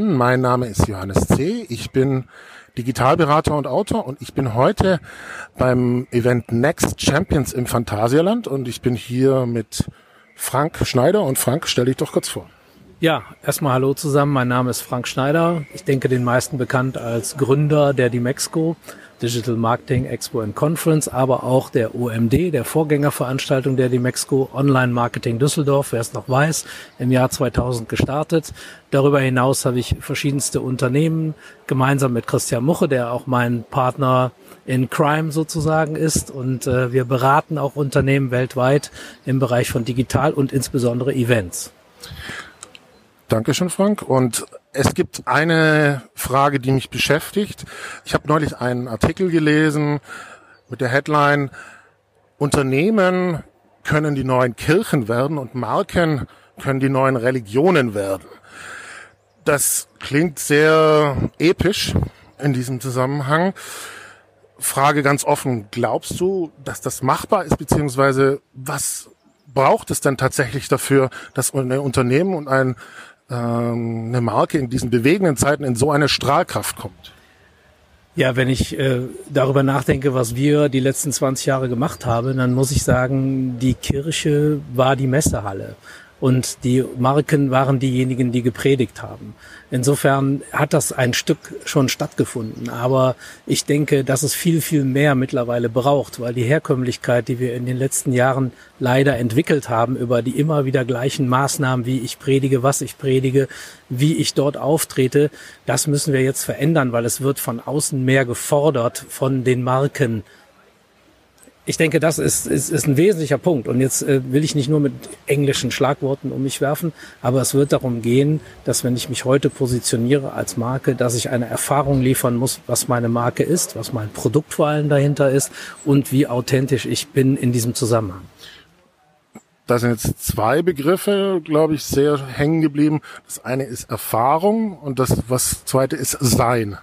an. Mein Name ist Johannes C. Ich bin Digitalberater und Autor und ich bin heute beim Event Next Champions im Phantasialand und ich bin hier mit Frank Schneider und Frank, stell dich doch kurz vor. Ja, erstmal hallo zusammen. Mein Name ist Frank Schneider. Ich denke den meisten bekannt als Gründer der Dimexco. Digital Marketing Expo and Conference, aber auch der OMD, der Vorgängerveranstaltung der Dimexco Online Marketing Düsseldorf, wer es noch weiß, im Jahr 2000 gestartet. Darüber hinaus habe ich verschiedenste Unternehmen gemeinsam mit Christian Muche, der auch mein Partner in Crime sozusagen ist. Und äh, wir beraten auch Unternehmen weltweit im Bereich von Digital und insbesondere Events. Dankeschön, Frank. Und es gibt eine Frage, die mich beschäftigt. Ich habe neulich einen Artikel gelesen mit der Headline Unternehmen können die neuen Kirchen werden und Marken können die neuen Religionen werden. Das klingt sehr episch in diesem Zusammenhang. Frage ganz offen, glaubst du, dass das machbar ist, beziehungsweise was braucht es denn tatsächlich dafür, dass ein Unternehmen und ein ähm, eine Marke in diesen bewegenden Zeiten in so eine Strahlkraft kommt? Ja, wenn ich äh, darüber nachdenke, was wir die letzten 20 Jahre gemacht haben, dann muss ich sagen, die Kirche war die Messehalle und die Marken waren diejenigen, die gepredigt haben. Insofern hat das ein Stück schon stattgefunden. Aber ich denke, dass es viel, viel mehr mittlerweile braucht, weil die Herkömmlichkeit, die wir in den letzten Jahren leider entwickelt haben, über die immer wieder gleichen Maßnahmen, wie ich predige, was ich predige, wie ich dort auftrete, das müssen wir jetzt verändern, weil es wird von außen mehr gefordert von den Marken ich denke, das ist, ist, ist ein wesentlicher Punkt. Und jetzt äh, will ich nicht nur mit englischen Schlagworten um mich werfen, aber es wird darum gehen, dass wenn ich mich heute positioniere als Marke, dass ich eine Erfahrung liefern muss, was meine Marke ist, was mein Produkt vor allem dahinter ist und wie authentisch ich bin in diesem Zusammenhang. Da sind jetzt zwei Begriffe, glaube ich, sehr hängen geblieben. Das eine ist Erfahrung und das was zweite ist Sein.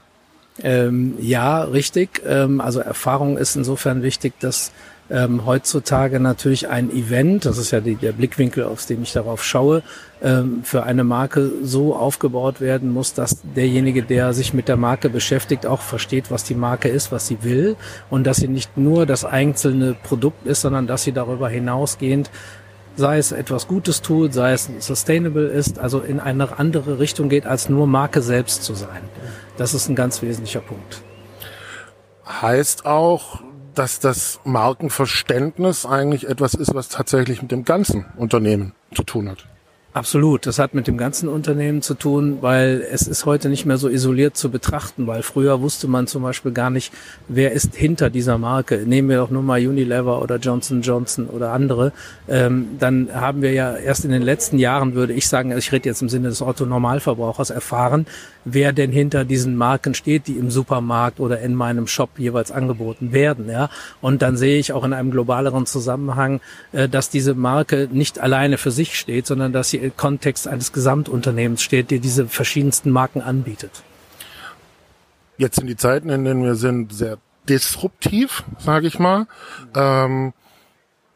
Ähm, ja, richtig. Ähm, also Erfahrung ist insofern wichtig, dass ähm, heutzutage natürlich ein Event, das ist ja die, der Blickwinkel, aus dem ich darauf schaue, ähm, für eine Marke so aufgebaut werden muss, dass derjenige, der sich mit der Marke beschäftigt, auch versteht, was die Marke ist, was sie will und dass sie nicht nur das einzelne Produkt ist, sondern dass sie darüber hinausgehend sei es etwas Gutes tut, sei es sustainable ist, also in eine andere Richtung geht, als nur Marke selbst zu sein. Das ist ein ganz wesentlicher Punkt. Heißt auch, dass das Markenverständnis eigentlich etwas ist, was tatsächlich mit dem ganzen Unternehmen zu tun hat. Absolut. Das hat mit dem ganzen Unternehmen zu tun, weil es ist heute nicht mehr so isoliert zu betrachten, weil früher wusste man zum Beispiel gar nicht, wer ist hinter dieser Marke. Nehmen wir doch nur mal Unilever oder Johnson Johnson oder andere. Ähm, dann haben wir ja erst in den letzten Jahren, würde ich sagen, also ich rede jetzt im Sinne des Otto-Normalverbrauchers, erfahren, wer denn hinter diesen Marken steht, die im Supermarkt oder in meinem Shop jeweils angeboten werden. Ja? Und dann sehe ich auch in einem globaleren Zusammenhang, äh, dass diese Marke nicht alleine für sich steht, sondern dass sie Kontext eines Gesamtunternehmens steht, der diese verschiedensten Marken anbietet. Jetzt sind die Zeiten, in denen wir sind, sehr disruptiv, sage ich mal. Ähm,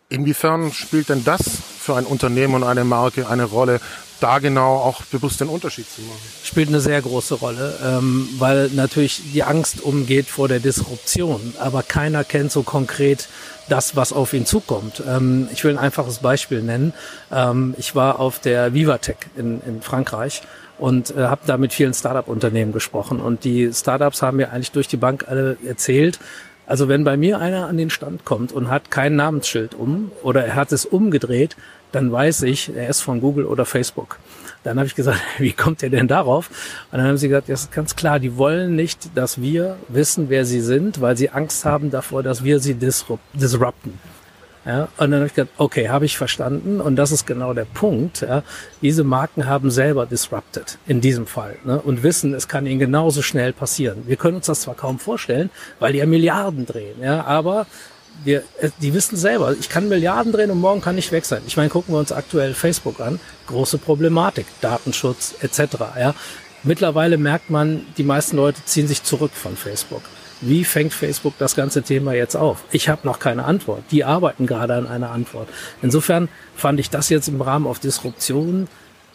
inwiefern spielt denn das für ein Unternehmen und eine Marke eine Rolle, da genau auch bewusst den Unterschied zu machen? Spielt eine sehr große Rolle, ähm, weil natürlich die Angst umgeht vor der Disruption, aber keiner kennt so konkret das, was auf ihn zukommt. Ähm, ich will ein einfaches Beispiel nennen. Ähm, ich war auf der Vivatech in, in Frankreich und äh, habe da mit vielen Startup-Unternehmen gesprochen. Und die Startups haben mir eigentlich durch die Bank alle erzählt, also wenn bei mir einer an den Stand kommt und hat kein Namensschild um oder er hat es umgedreht, dann weiß ich, er ist von Google oder Facebook. Dann habe ich gesagt, wie kommt er denn darauf? Und dann haben sie gesagt, das ist ganz klar, die wollen nicht, dass wir wissen, wer sie sind, weil sie Angst haben davor, dass wir sie disrupten. Ja, und dann habe ich gesagt, okay, habe ich verstanden. Und das ist genau der Punkt. Ja. Diese Marken haben selber disrupted in diesem Fall ne, und wissen, es kann ihnen genauso schnell passieren. Wir können uns das zwar kaum vorstellen, weil die ja Milliarden drehen, ja, aber wir, äh, die wissen selber, ich kann Milliarden drehen und morgen kann ich weg sein. Ich meine, gucken wir uns aktuell Facebook an, große Problematik, Datenschutz etc. Ja. Mittlerweile merkt man, die meisten Leute ziehen sich zurück von Facebook. Wie fängt Facebook das ganze Thema jetzt auf? Ich habe noch keine Antwort. Die arbeiten gerade an einer Antwort. Insofern fand ich das jetzt im Rahmen auf Disruption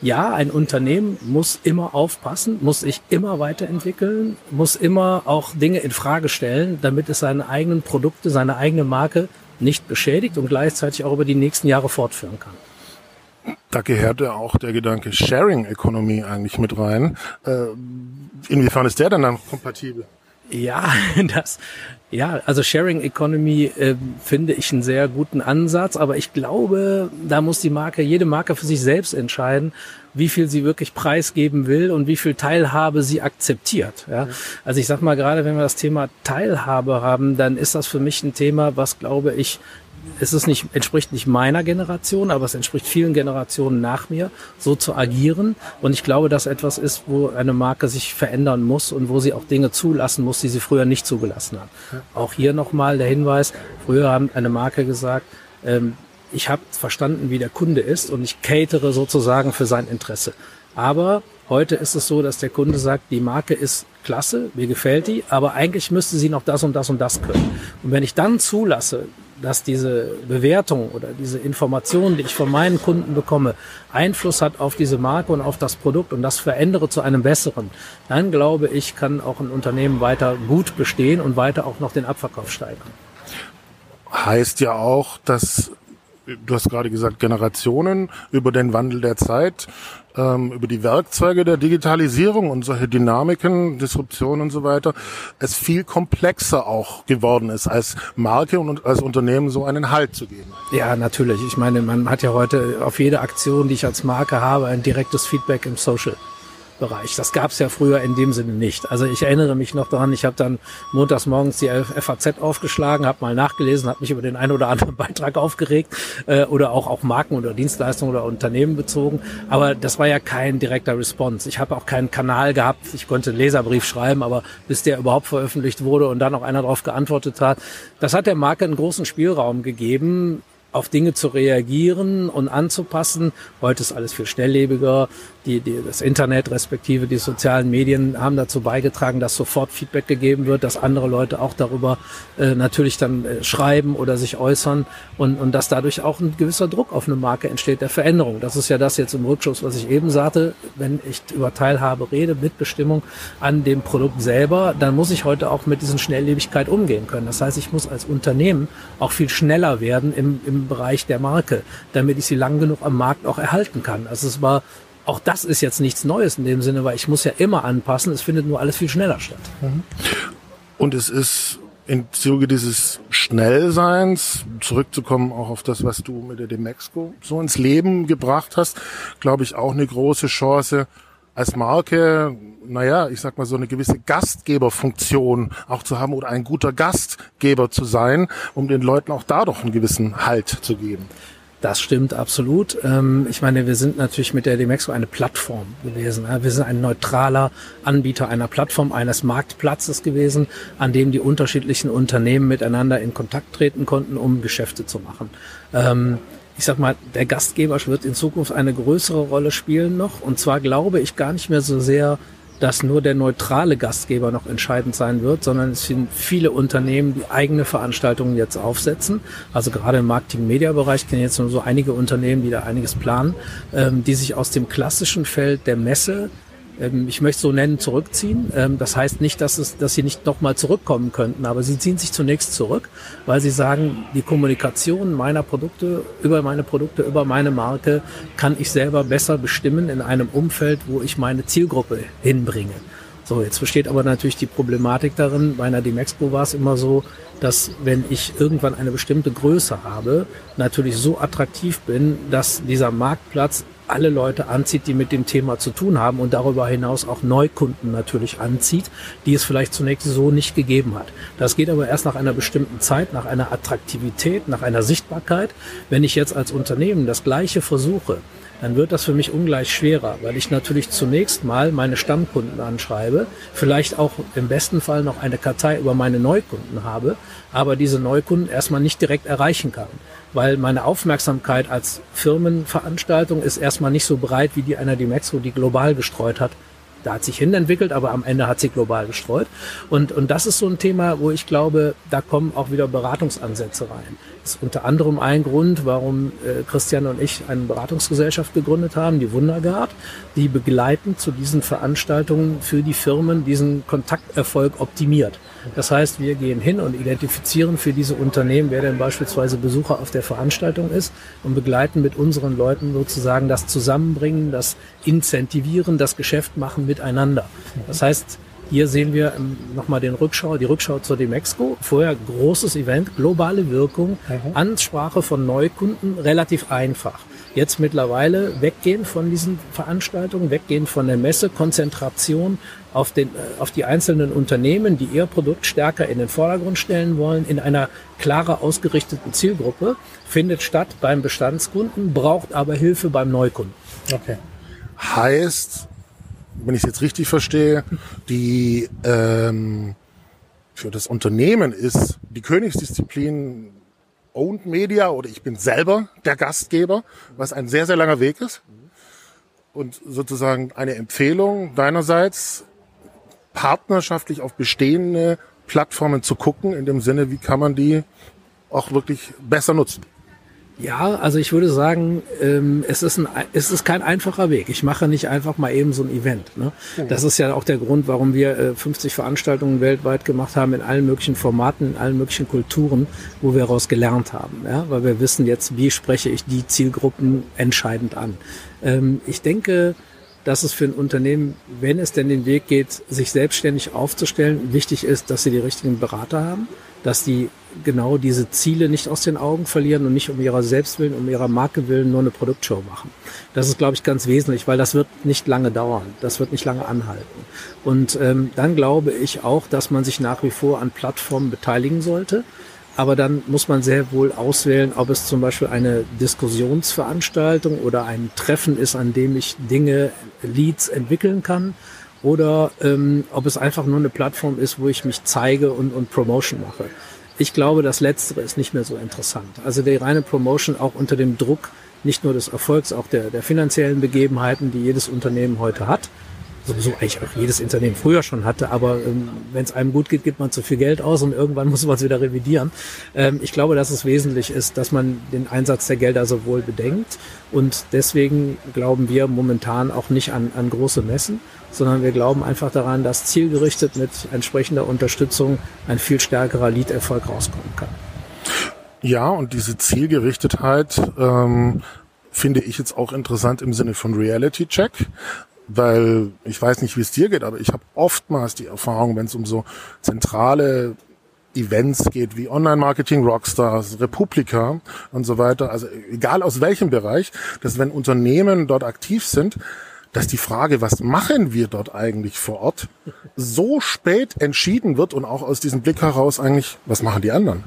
ja, ein Unternehmen muss immer aufpassen, muss sich immer weiterentwickeln, muss immer auch Dinge in Frage stellen, damit es seine eigenen Produkte, seine eigene Marke nicht beschädigt und gleichzeitig auch über die nächsten Jahre fortführen kann. Da gehört ja auch der Gedanke Sharing Economy eigentlich mit rein. Äh, inwiefern ist der denn dann kompatibel? Ja, das, ja, also Sharing Economy äh, finde ich einen sehr guten Ansatz, aber ich glaube, da muss die Marke, jede Marke für sich selbst entscheiden, wie viel sie wirklich preisgeben will und wie viel Teilhabe sie akzeptiert. Ja? Also ich sag mal gerade, wenn wir das Thema Teilhabe haben, dann ist das für mich ein Thema, was glaube ich es ist nicht, entspricht nicht meiner Generation, aber es entspricht vielen Generationen nach mir, so zu agieren. Und ich glaube, dass etwas ist, wo eine Marke sich verändern muss und wo sie auch Dinge zulassen muss, die sie früher nicht zugelassen hat. Auch hier nochmal der Hinweis, früher haben eine Marke gesagt, ähm, ich habe verstanden, wie der Kunde ist und ich catere sozusagen für sein Interesse. Aber heute ist es so, dass der Kunde sagt, die Marke ist klasse, mir gefällt die, aber eigentlich müsste sie noch das und das und das können. Und wenn ich dann zulasse, dass diese Bewertung oder diese Information, die ich von meinen Kunden bekomme, Einfluss hat auf diese Marke und auf das Produkt und das verändere zu einem besseren, dann glaube ich, kann auch ein Unternehmen weiter gut bestehen und weiter auch noch den Abverkauf steigern. Heißt ja auch, dass du hast gerade gesagt, Generationen über den Wandel der Zeit, ähm, über die Werkzeuge der Digitalisierung und solche Dynamiken, Disruption und so weiter, es viel komplexer auch geworden ist, als Marke und als Unternehmen so einen Halt zu geben. Ja, natürlich. Ich meine, man hat ja heute auf jede Aktion, die ich als Marke habe, ein direktes Feedback im Social. Bereich. Das gab es ja früher in dem Sinne nicht. Also ich erinnere mich noch daran, ich habe dann montags morgens die FAZ aufgeschlagen, habe mal nachgelesen, habe mich über den einen oder anderen Beitrag aufgeregt äh, oder auch, auch Marken oder Dienstleistungen oder Unternehmen bezogen. Aber das war ja kein direkter Response. Ich habe auch keinen Kanal gehabt. Ich konnte einen Leserbrief schreiben, aber bis der überhaupt veröffentlicht wurde und dann auch einer darauf geantwortet hat, das hat der Marke einen großen Spielraum gegeben, auf Dinge zu reagieren und anzupassen. Heute ist alles viel schnelllebiger. Die, die, das Internet respektive die sozialen Medien haben dazu beigetragen, dass sofort Feedback gegeben wird, dass andere Leute auch darüber äh, natürlich dann äh, schreiben oder sich äußern und, und dass dadurch auch ein gewisser Druck auf eine Marke entsteht der Veränderung. Das ist ja das jetzt im Rückschuss, was ich eben sagte. Wenn ich über Teilhabe rede, Mitbestimmung an dem Produkt selber, dann muss ich heute auch mit diesen Schnelllebigkeit umgehen können. Das heißt, ich muss als Unternehmen auch viel schneller werden im, im Bereich der Marke, damit ich sie lang genug am Markt auch erhalten kann. Also es war auch das ist jetzt nichts Neues in dem Sinne, weil ich muss ja immer anpassen. Es findet nur alles viel schneller statt. Mhm. Und es ist im Zuge dieses Schnellseins, zurückzukommen auch auf das, was du mit der Demexco so ins Leben gebracht hast, glaube ich auch eine große Chance, als Marke, naja, ich sag mal, so eine gewisse Gastgeberfunktion auch zu haben oder ein guter Gastgeber zu sein, um den Leuten auch da doch einen gewissen Halt zu geben. Das stimmt absolut. Ähm, ich meine, wir sind natürlich mit der Demexco eine Plattform gewesen. Wir sind ein neutraler Anbieter einer Plattform, eines Marktplatzes gewesen, an dem die unterschiedlichen Unternehmen miteinander in Kontakt treten konnten, um Geschäfte zu machen. Ähm, ich sag mal, der Gastgeber wird in Zukunft eine größere Rolle spielen noch. Und zwar glaube ich gar nicht mehr so sehr, dass nur der neutrale Gastgeber noch entscheidend sein wird, sondern es sind viele Unternehmen, die eigene Veranstaltungen jetzt aufsetzen. Also gerade im Marketing-Media-Bereich kenne ich jetzt nur so einige Unternehmen, die da einiges planen, ähm, die sich aus dem klassischen Feld der Messe ich möchte so nennen, zurückziehen. Ähm, das heißt nicht, dass, es, dass sie nicht nochmal zurückkommen könnten, aber sie ziehen sich zunächst zurück, weil sie sagen, die Kommunikation meiner Produkte, über meine Produkte, über meine Marke kann ich selber besser bestimmen in einem Umfeld, wo ich meine Zielgruppe hinbringe. So, jetzt besteht aber natürlich die Problematik darin, bei einer Demexpo war es immer so, dass wenn ich irgendwann eine bestimmte Größe habe, natürlich so attraktiv bin, dass dieser Marktplatz alle Leute anzieht, die mit dem Thema zu tun haben und darüber hinaus auch Neukunden natürlich anzieht, die es vielleicht zunächst so nicht gegeben hat. Das geht aber erst nach einer bestimmten Zeit, nach einer Attraktivität, nach einer Sichtbarkeit. Wenn ich jetzt als Unternehmen das Gleiche versuche, dann wird das für mich ungleich schwerer, weil ich natürlich zunächst mal meine Stammkunden anschreibe, vielleicht auch im besten Fall noch eine Kartei über meine Neukunden habe, aber diese Neukunden erstmal nicht direkt erreichen kann weil meine Aufmerksamkeit als Firmenveranstaltung ist erstmal nicht so breit wie die einer Dimexco, die global gestreut hat. Da hat sich hin entwickelt, aber am Ende hat sie global gestreut. Und, und das ist so ein Thema, wo ich glaube, da kommen auch wieder Beratungsansätze rein. Das ist unter anderem ein Grund, warum äh, Christian und ich eine Beratungsgesellschaft gegründet haben, die Wundergard, die begleitend zu diesen Veranstaltungen für die Firmen diesen Kontakterfolg optimiert. Das heißt, wir gehen hin und identifizieren für diese Unternehmen, wer denn beispielsweise Besucher auf der Veranstaltung ist und begleiten mit unseren Leuten sozusagen das Zusammenbringen, das Incentivieren, das Geschäft machen miteinander. Das heißt, hier sehen wir ähm, nochmal den Rückschau, die Rückschau zur Demexco. Vorher großes Event, globale Wirkung, mhm. Ansprache von Neukunden, relativ einfach. Jetzt mittlerweile weggehen von diesen Veranstaltungen, weggehen von der Messe, Konzentration auf, den, äh, auf die einzelnen Unternehmen, die ihr Produkt stärker in den Vordergrund stellen wollen, in einer klarer ausgerichteten Zielgruppe, findet statt beim Bestandskunden, braucht aber Hilfe beim Neukunden. Okay. Heißt, wenn ich es jetzt richtig verstehe, die ähm, für das Unternehmen ist die Königsdisziplin Owned Media oder ich bin selber der Gastgeber, was ein sehr, sehr langer Weg ist. Und sozusagen eine Empfehlung deinerseits, partnerschaftlich auf bestehende Plattformen zu gucken, in dem Sinne, wie kann man die auch wirklich besser nutzen. Ja, also ich würde sagen, ähm, es, ist ein, es ist kein einfacher Weg. Ich mache nicht einfach mal eben so ein Event. Ne? Das ist ja auch der Grund, warum wir äh, 50 Veranstaltungen weltweit gemacht haben, in allen möglichen Formaten, in allen möglichen Kulturen, wo wir daraus gelernt haben. Ja? Weil wir wissen jetzt, wie spreche ich die Zielgruppen entscheidend an. Ähm, ich denke, dass es für ein Unternehmen, wenn es denn den Weg geht, sich selbstständig aufzustellen, wichtig ist, dass sie die richtigen Berater haben, dass die genau diese Ziele nicht aus den Augen verlieren und nicht um ihrer Selbstwillen, um ihrer Marke willen nur eine Produktshow machen. Das ist, glaube ich, ganz wesentlich, weil das wird nicht lange dauern. Das wird nicht lange anhalten. Und ähm, dann glaube ich auch, dass man sich nach wie vor an Plattformen beteiligen sollte. Aber dann muss man sehr wohl auswählen, ob es zum Beispiel eine Diskussionsveranstaltung oder ein Treffen ist, an dem ich Dinge, Leads entwickeln kann oder ähm, ob es einfach nur eine Plattform ist, wo ich mich zeige und, und Promotion mache. Ich glaube, das Letztere ist nicht mehr so interessant. Also die reine Promotion auch unter dem Druck nicht nur des Erfolgs, auch der, der finanziellen Begebenheiten, die jedes Unternehmen heute hat, sowieso eigentlich auch jedes Unternehmen früher schon hatte, aber ähm, wenn es einem gut geht, gibt man zu viel Geld aus und irgendwann muss man es wieder revidieren. Ähm, ich glaube, dass es wesentlich ist, dass man den Einsatz der Gelder sowohl bedenkt und deswegen glauben wir momentan auch nicht an, an große Messen, sondern wir glauben einfach daran, dass zielgerichtet mit entsprechender Unterstützung ein viel stärkerer Lead-Erfolg rauskommen kann. Ja, und diese Zielgerichtetheit ähm, finde ich jetzt auch interessant im Sinne von Reality Check weil ich weiß nicht, wie es dir geht, aber ich habe oftmals die Erfahrung, wenn es um so zentrale Events geht wie Online-Marketing, Rockstars, Republika und so weiter, also egal aus welchem Bereich, dass wenn Unternehmen dort aktiv sind, dass die Frage, was machen wir dort eigentlich vor Ort, so spät entschieden wird und auch aus diesem Blick heraus eigentlich, was machen die anderen?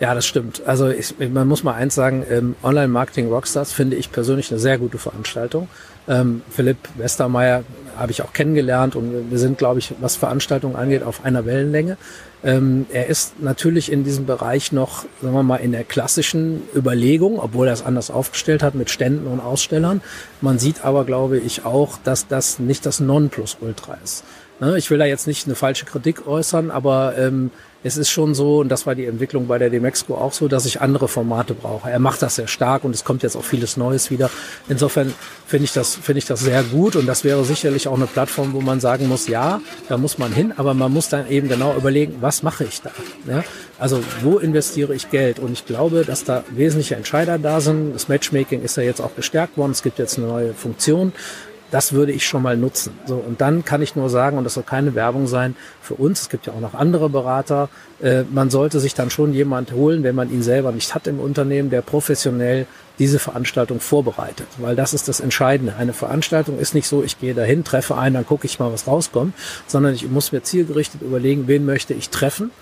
Ja, das stimmt. Also ich, man muss mal eins sagen, ähm, Online-Marketing Rockstars finde ich persönlich eine sehr gute Veranstaltung. Ähm, Philipp Westermeier habe ich auch kennengelernt und wir sind, glaube ich, was Veranstaltungen angeht, auf einer Wellenlänge. Ähm, er ist natürlich in diesem Bereich noch, sagen wir mal, in der klassischen Überlegung, obwohl er es anders aufgestellt hat mit Ständen und Ausstellern. Man sieht aber, glaube ich, auch, dass das nicht das Nonplusultra ist. Ne, ich will da jetzt nicht eine falsche Kritik äußern, aber ähm, es ist schon so, und das war die Entwicklung bei der Demexco auch so, dass ich andere Formate brauche. Er macht das sehr stark und es kommt jetzt auch vieles Neues wieder. Insofern finde ich das, finde ich das sehr gut und das wäre sicherlich auch eine Plattform, wo man sagen muss, ja, da muss man hin, aber man muss dann eben genau überlegen, was mache ich da? Ja? Also wo investiere ich Geld? Und ich glaube, dass da wesentliche Entscheider da sind. Das Matchmaking ist ja jetzt auch gestärkt worden. Es gibt jetzt eine neue Funktion das würde ich schon mal nutzen. So, und dann kann ich nur sagen, und das soll keine Werbung sein für uns, es gibt ja auch noch andere Berater, äh, man sollte sich dann schon jemand holen, wenn man ihn selber nicht hat im Unternehmen, der professionell diese Veranstaltung vorbereitet. Weil das ist das Entscheidende. Eine Veranstaltung ist nicht so, ich gehe dahin, treffe einen, dann gucke ich mal, was rauskommt, sondern ich muss mir zielgerichtet überlegen, wen möchte ich treffen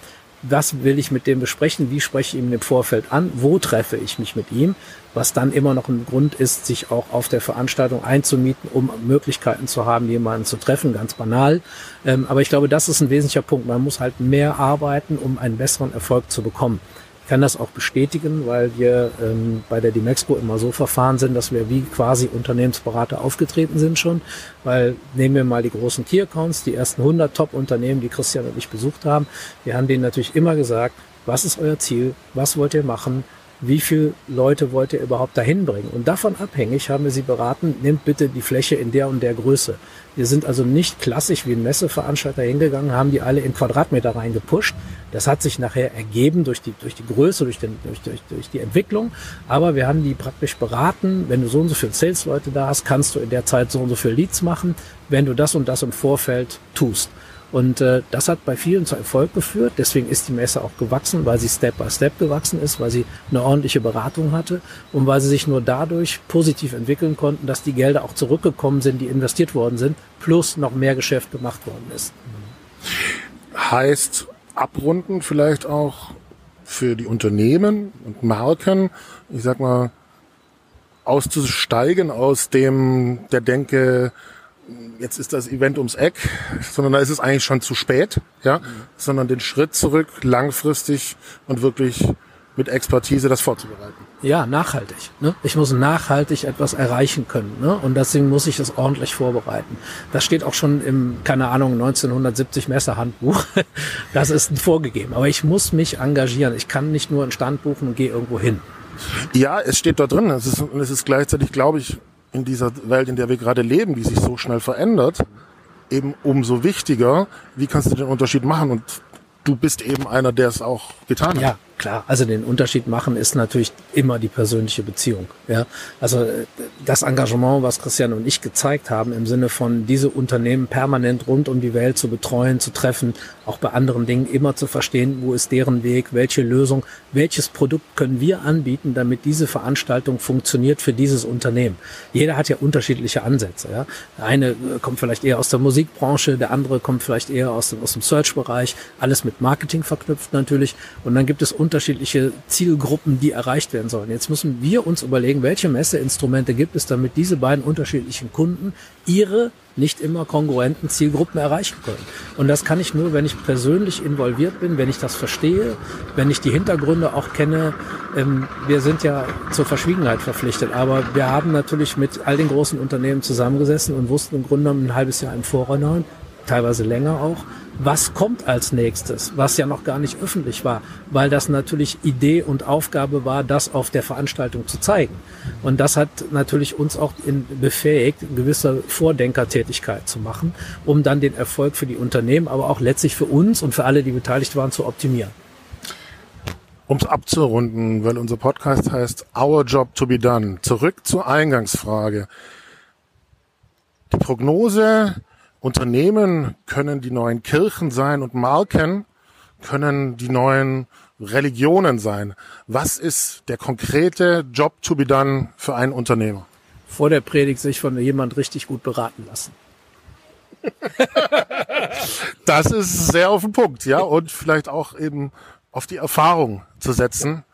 was will ich mit dem besprechen, wie spreche ich ihm im Vorfeld an, wo treffe ich mich mit ihm, was dann immer noch ein Grund ist, sich auch auf der Veranstaltung einzumieten, um Möglichkeiten zu haben, jemanden zu treffen, ganz banal. Ähm, aber ich glaube, das ist ein wesentlicher Punkt. Man muss halt mehr arbeiten, um einen besseren Erfolg zu bekommen kann das auch bestätigen, weil wir ähm, bei der Dimexco immer so verfahren sind, dass wir wie quasi Unternehmensberater aufgetreten sind schon. Weil nehmen wir mal die großen Key Accounts, die ersten 100 Top-Unternehmen, die Christian und ich besucht haben. Wir haben denen natürlich immer gesagt, was ist euer Ziel? Was wollt ihr machen? Wie viele Leute wollt ihr überhaupt dahin bringen? Und davon abhängig haben wir sie beraten, nehmt bitte die Fläche in der und der Größe. Wir sind also nicht klassisch wie ein Messeveranstalter hingegangen, haben die alle in Quadratmeter reingepusht. Das hat sich nachher ergeben durch die, durch die Größe, durch, den, durch, durch, durch die Entwicklung. Aber wir haben die praktisch beraten. Wenn du so und so viele Sales-Leute da hast, kannst du in der Zeit so und so viele Leads machen, wenn du das und das im Vorfeld tust. Und äh, das hat bei vielen zu Erfolg geführt. Deswegen ist die Messe auch gewachsen, weil sie Step by Step gewachsen ist, weil sie eine ordentliche Beratung hatte und weil sie sich nur dadurch positiv entwickeln konnten, dass die Gelder auch zurückgekommen sind, die investiert worden sind, plus noch mehr Geschäft gemacht worden ist. Heißt abrunden vielleicht auch für die Unternehmen und Marken, ich sag mal, auszusteigen aus dem der Denke, jetzt ist das Event ums Eck, sondern da ist es eigentlich schon zu spät, ja, mhm. sondern den Schritt zurück, langfristig und wirklich mit Expertise das vorzubereiten. Ja, nachhaltig. Ne? Ich muss nachhaltig etwas erreichen können. Ne? Und deswegen muss ich das ordentlich vorbereiten. Das steht auch schon im, keine Ahnung, 1970 Messerhandbuch. Das ist vorgegeben. Aber ich muss mich engagieren. Ich kann nicht nur einen Stand buchen und gehe irgendwo hin. Ja, es steht da drin. Es ist, es ist gleichzeitig, glaube ich, in dieser Welt, in der wir gerade leben, die sich so schnell verändert, eben umso wichtiger, wie kannst du den Unterschied machen? Und du bist eben einer, der es auch getan hat. Ja, klar. Also den Unterschied machen ist natürlich immer die persönliche Beziehung. Ja, also äh, das Engagement, was Christian und ich gezeigt haben, im Sinne von diese Unternehmen permanent rund um die Welt zu betreuen, zu treffen, auch bei anderen Dingen immer zu verstehen, wo ist deren Weg, welche Lösung, welches Produkt können wir anbieten, damit diese Veranstaltung funktioniert für dieses Unternehmen. Jeder hat ja unterschiedliche Ansätze. Ja. Der eine äh, kommt vielleicht eher aus der Musikbranche, der andere kommt vielleicht eher aus dem, aus dem Search-Bereich, alles mit Marketing verknüpft natürlich. Und dann gibt es unterschiedliche Zielgruppen, die erreicht werden sollen. Jetzt müssen wir uns überlegen, welche Messeinstrumente gibt es, damit diese beiden unterschiedlichen Kunden ihre nicht immer kongruenten Zielgruppen erreichen können. Und das kann ich nur, wenn ich persönlich involviert bin, wenn ich das verstehe, wenn ich die Hintergründe auch kenne. Ähm, wir sind ja zur Verschwiegenheit verpflichtet, aber wir haben natürlich mit all den großen Unternehmen zusammengesessen und wussten im Grunde genommen ein halbes Jahr im Voraus, teilweise länger auch, was kommt als nächstes, was ja noch gar nicht öffentlich war, weil das natürlich Idee und Aufgabe war, das auf der Veranstaltung zu zeigen. Und das hat natürlich uns auch in, befähigt, gewisse Vordenkertätigkeit zu machen, um dann den Erfolg für die Unternehmen, aber auch letztlich für uns und für alle, die beteiligt waren, zu optimieren. Um es abzurunden, weil unser Podcast heißt Our Job to be Done. Zurück zur Eingangsfrage. Die Prognose Unternehmen können die neuen Kirchen sein und Marken können die neuen Religionen sein. Was ist der konkrete Job to be done für einen Unternehmer? Vor der Predigt sich von jemand richtig gut beraten lassen. das ist sehr auf den Punkt, ja, und vielleicht auch eben auf die Erfahrung zu setzen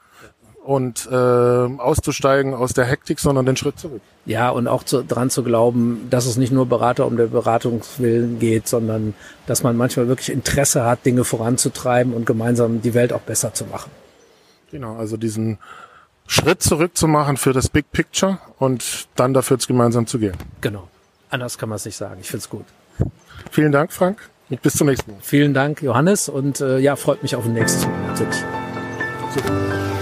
und äh, auszusteigen aus der Hektik, sondern den Schritt zurück. Ja, und auch zu, dran zu glauben, dass es nicht nur Berater um der Beratungswillen geht, sondern dass man manchmal wirklich Interesse hat, Dinge voranzutreiben und gemeinsam die Welt auch besser zu machen. Genau, also diesen Schritt zurück zu machen für das Big Picture und dann dafür gemeinsam zu gehen. Genau. Anders kann man es nicht sagen. Ich finde es gut. Vielen Dank, Frank. Und bis zum nächsten Mal. Vielen Dank, Johannes. Und äh, ja, freut mich auf ein nächstes Mal natürlich. Super.